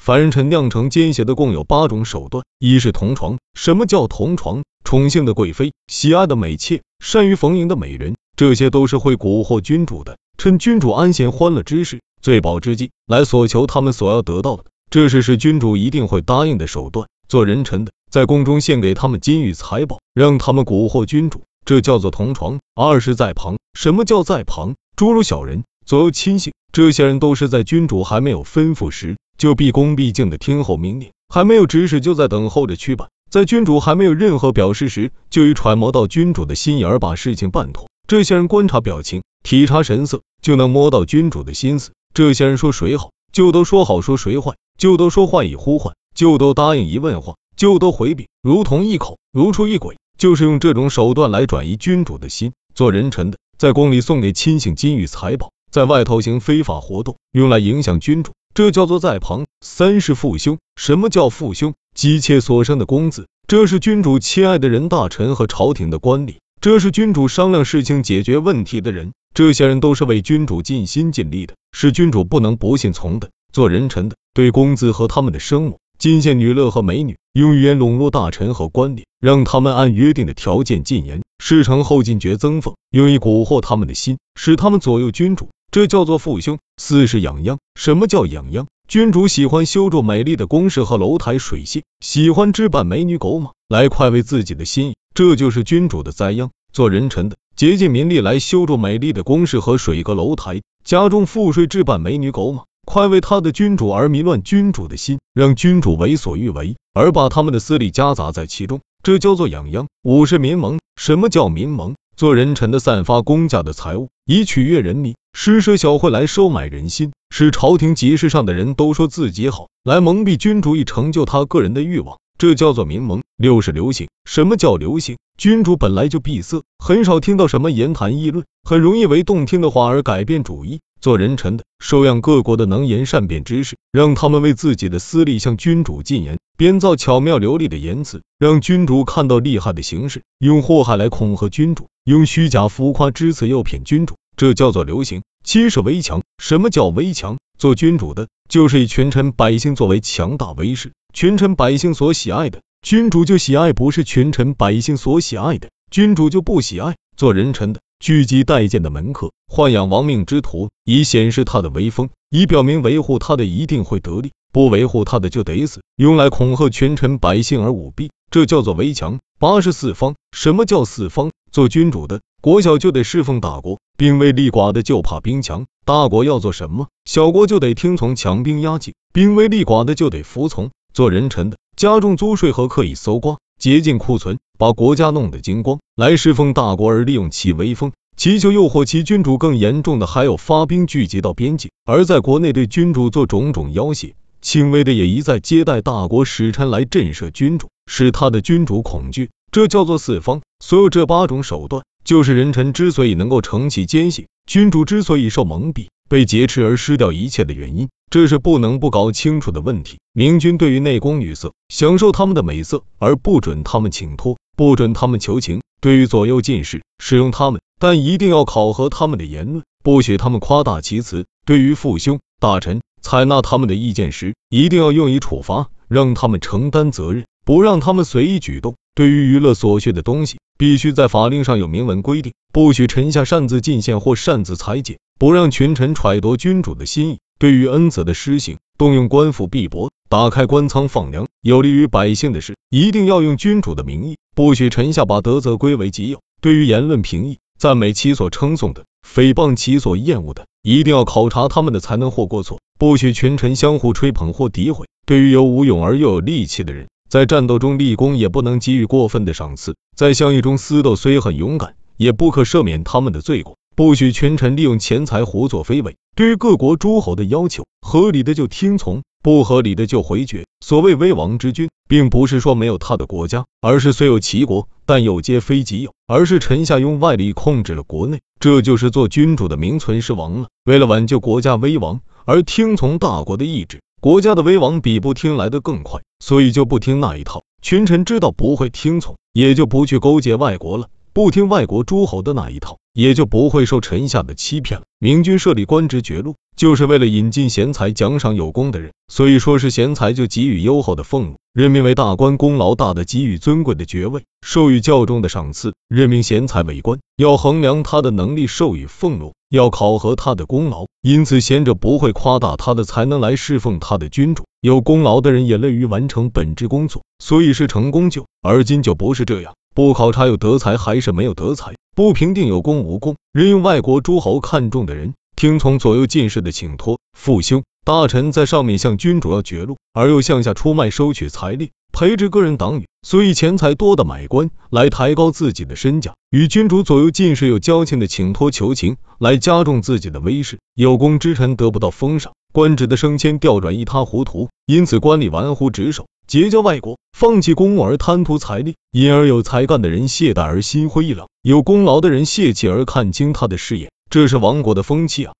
凡人臣酿成奸邪的共有八种手段：一是同床。什么叫同床？宠幸的贵妃，喜爱的美妾，善于逢迎的美人，这些都是会蛊惑君主的。趁君主安闲欢乐之时，醉饱之际来索求他们所要得到的，这是使君主一定会答应的手段。做人臣的，在宫中献给他们金玉财宝，让他们蛊惑君主，这叫做同床。二是在旁。什么叫在旁？诸如小人。左右亲信，这些人都是在君主还没有吩咐时，就毕恭毕敬的听候命令；还没有指使，就在等候着去办；在君主还没有任何表示时，就已揣摩到君主的心意而把事情办妥。这些人观察表情，体察神色，就能摸到君主的心思。这些人说谁好，就都说好；说谁坏，就都说坏；以呼唤，就都答应；一问话，就都回避，如同一口，如出一轨。就是用这种手段来转移君主的心。做人臣的，在宫里送给亲信金玉财宝。在外头行非法活动，用来影响君主，这叫做在旁。三是父兄，什么叫父兄？姬妾所生的公子，这是君主亲爱的人，大臣和朝廷的官吏，这是君主商量事情、解决问题的人。这些人都是为君主尽心尽力的，是君主不能不信从的。做人臣的，对公子和他们的生母进献女乐和美女，用语言笼络大臣和官吏，让他们按约定的条件进言，事成后进爵增俸，用以蛊惑他们的心，使他们左右君主。这叫做父兄。四是养秧。什么叫养秧？君主喜欢修筑美丽的宫室和楼台水榭，喜欢置办美女狗马来快慰自己的心意，这就是君主的灾殃。做人臣的，竭尽民力来修筑美丽的宫室和水阁楼台，加重赋税置办美女狗马，快为他的君主而迷乱君主的心，让君主为所欲为，而把他们的私利夹杂在其中，这叫做养秧。五是民盟。什么叫民盟？做人臣的散发公家的财物，以取悦人民，施舍小惠来收买人心，使朝廷集市上的人都说自己好，来蒙蔽君主以成就他个人的欲望，这叫做民盟。六是流行。什么叫流行？君主本来就闭塞，很少听到什么言谈议论，很容易为动听的话而改变主意。做人臣的，收养各国的能言善辩之士，让他们为自己的私利向君主进言，编造巧妙流利的言辞，让君主看到厉害的形势，用祸害来恐吓君主，用虚假浮夸之词诱骗君主，这叫做流行。七是围墙。什么叫围墙？做君主的，就是以群臣百姓作为强大威势，群臣百姓所喜爱的，君主就喜爱；不是群臣百姓所喜爱的，君主就不喜爱。做人臣的。聚集待见的门客，豢养亡命之徒，以显示他的威风，以表明维护他的一定会得利，不维护他的就得死，用来恐吓群臣百姓而舞弊，这叫做围墙。八十四方，什么叫四方？做君主的，国小就得侍奉大国，兵微利寡的就怕兵强，大国要做什么，小国就得听从，强兵压境，兵微利寡的就得服从。做人臣的，加重租税和刻意搜刮。竭尽库存，把国家弄得精光，来侍奉大国而利用其威风，祈求诱惑其君主。更严重的还有发兵聚集到边境，而在国内对君主做种种要挟。轻微的也一再接待大国使臣来震慑君主，使他的君主恐惧。这叫做四方。所有这八种手段，就是人臣之所以能够承起奸信，君主之所以受蒙蔽。被劫持而失掉一切的原因，这是不能不搞清楚的问题。明君对于内宫女色，享受他们的美色，而不准他们请托，不准他们求情；对于左右进士，使用他们，但一定要考核他们的言论，不许他们夸大其词；对于父兄大臣，采纳他们的意见时，一定要用以处罚，让他们承担责任，不让他们随意举动。对于娱乐所需的东西，必须在法令上有明文规定，不许臣下擅自进献或擅自裁减。不让群臣揣度君主的心意，对于恩泽的施行，动用官府币帛，打开官仓放粮，有利于百姓的事，一定要用君主的名义，不许臣下把德泽归为己有。对于言论评议、赞美其所称颂的，诽谤其所厌恶的，一定要考察他们的才能或过错，不许群臣相互吹捧或诋毁。对于有武勇而又有力气的人，在战斗中立功，也不能给予过分的赏赐；在相遇中私斗，虽很勇敢，也不可赦免他们的罪过。不许群臣利用钱财胡作非为。对于各国诸侯的要求，合理的就听从，不合理的就回绝。所谓威王之君，并不是说没有他的国家，而是虽有其国，但有皆非己有，而是臣下用外力控制了国内。这就是做君主的名存实亡了。为了挽救国家危亡而听从大国的意志，国家的危亡比不听来的更快，所以就不听那一套。群臣知道不会听从，也就不去勾结外国了。不听外国诸侯的那一套，也就不会受臣下的欺骗了。明君设立官职爵禄，就是为了引进贤才，奖赏有功的人。所以说是贤才就给予优厚的俸禄，任命为大官，功劳大的给予尊贵的爵位，授予较重的赏赐。任命贤才为官，要衡量他的能力，授予俸禄，要考核他的功劳。因此贤者不会夸大他的才能来侍奉他的君主，有功劳的人也乐于完成本职工作，所以是成功就。而今就不是这样。不考察有德才还是没有德才，不评定有功无功，任用外国诸侯看重的人，听从左右进士的请托。复修大臣在上面向君主要爵禄，而又向下出卖收取财力，培植个人党羽，所以钱财多的买官来抬高自己的身价，与君主左右进士有交情的请托求情，来加重自己的威势。有功之臣得不到封赏，官职的升迁调转一塌糊涂，因此官吏玩忽职守。结交外国，放弃公务而贪图财力，因而有才干的人懈怠而心灰意冷，有功劳的人泄气而看清他的事业，这是王国的风气啊！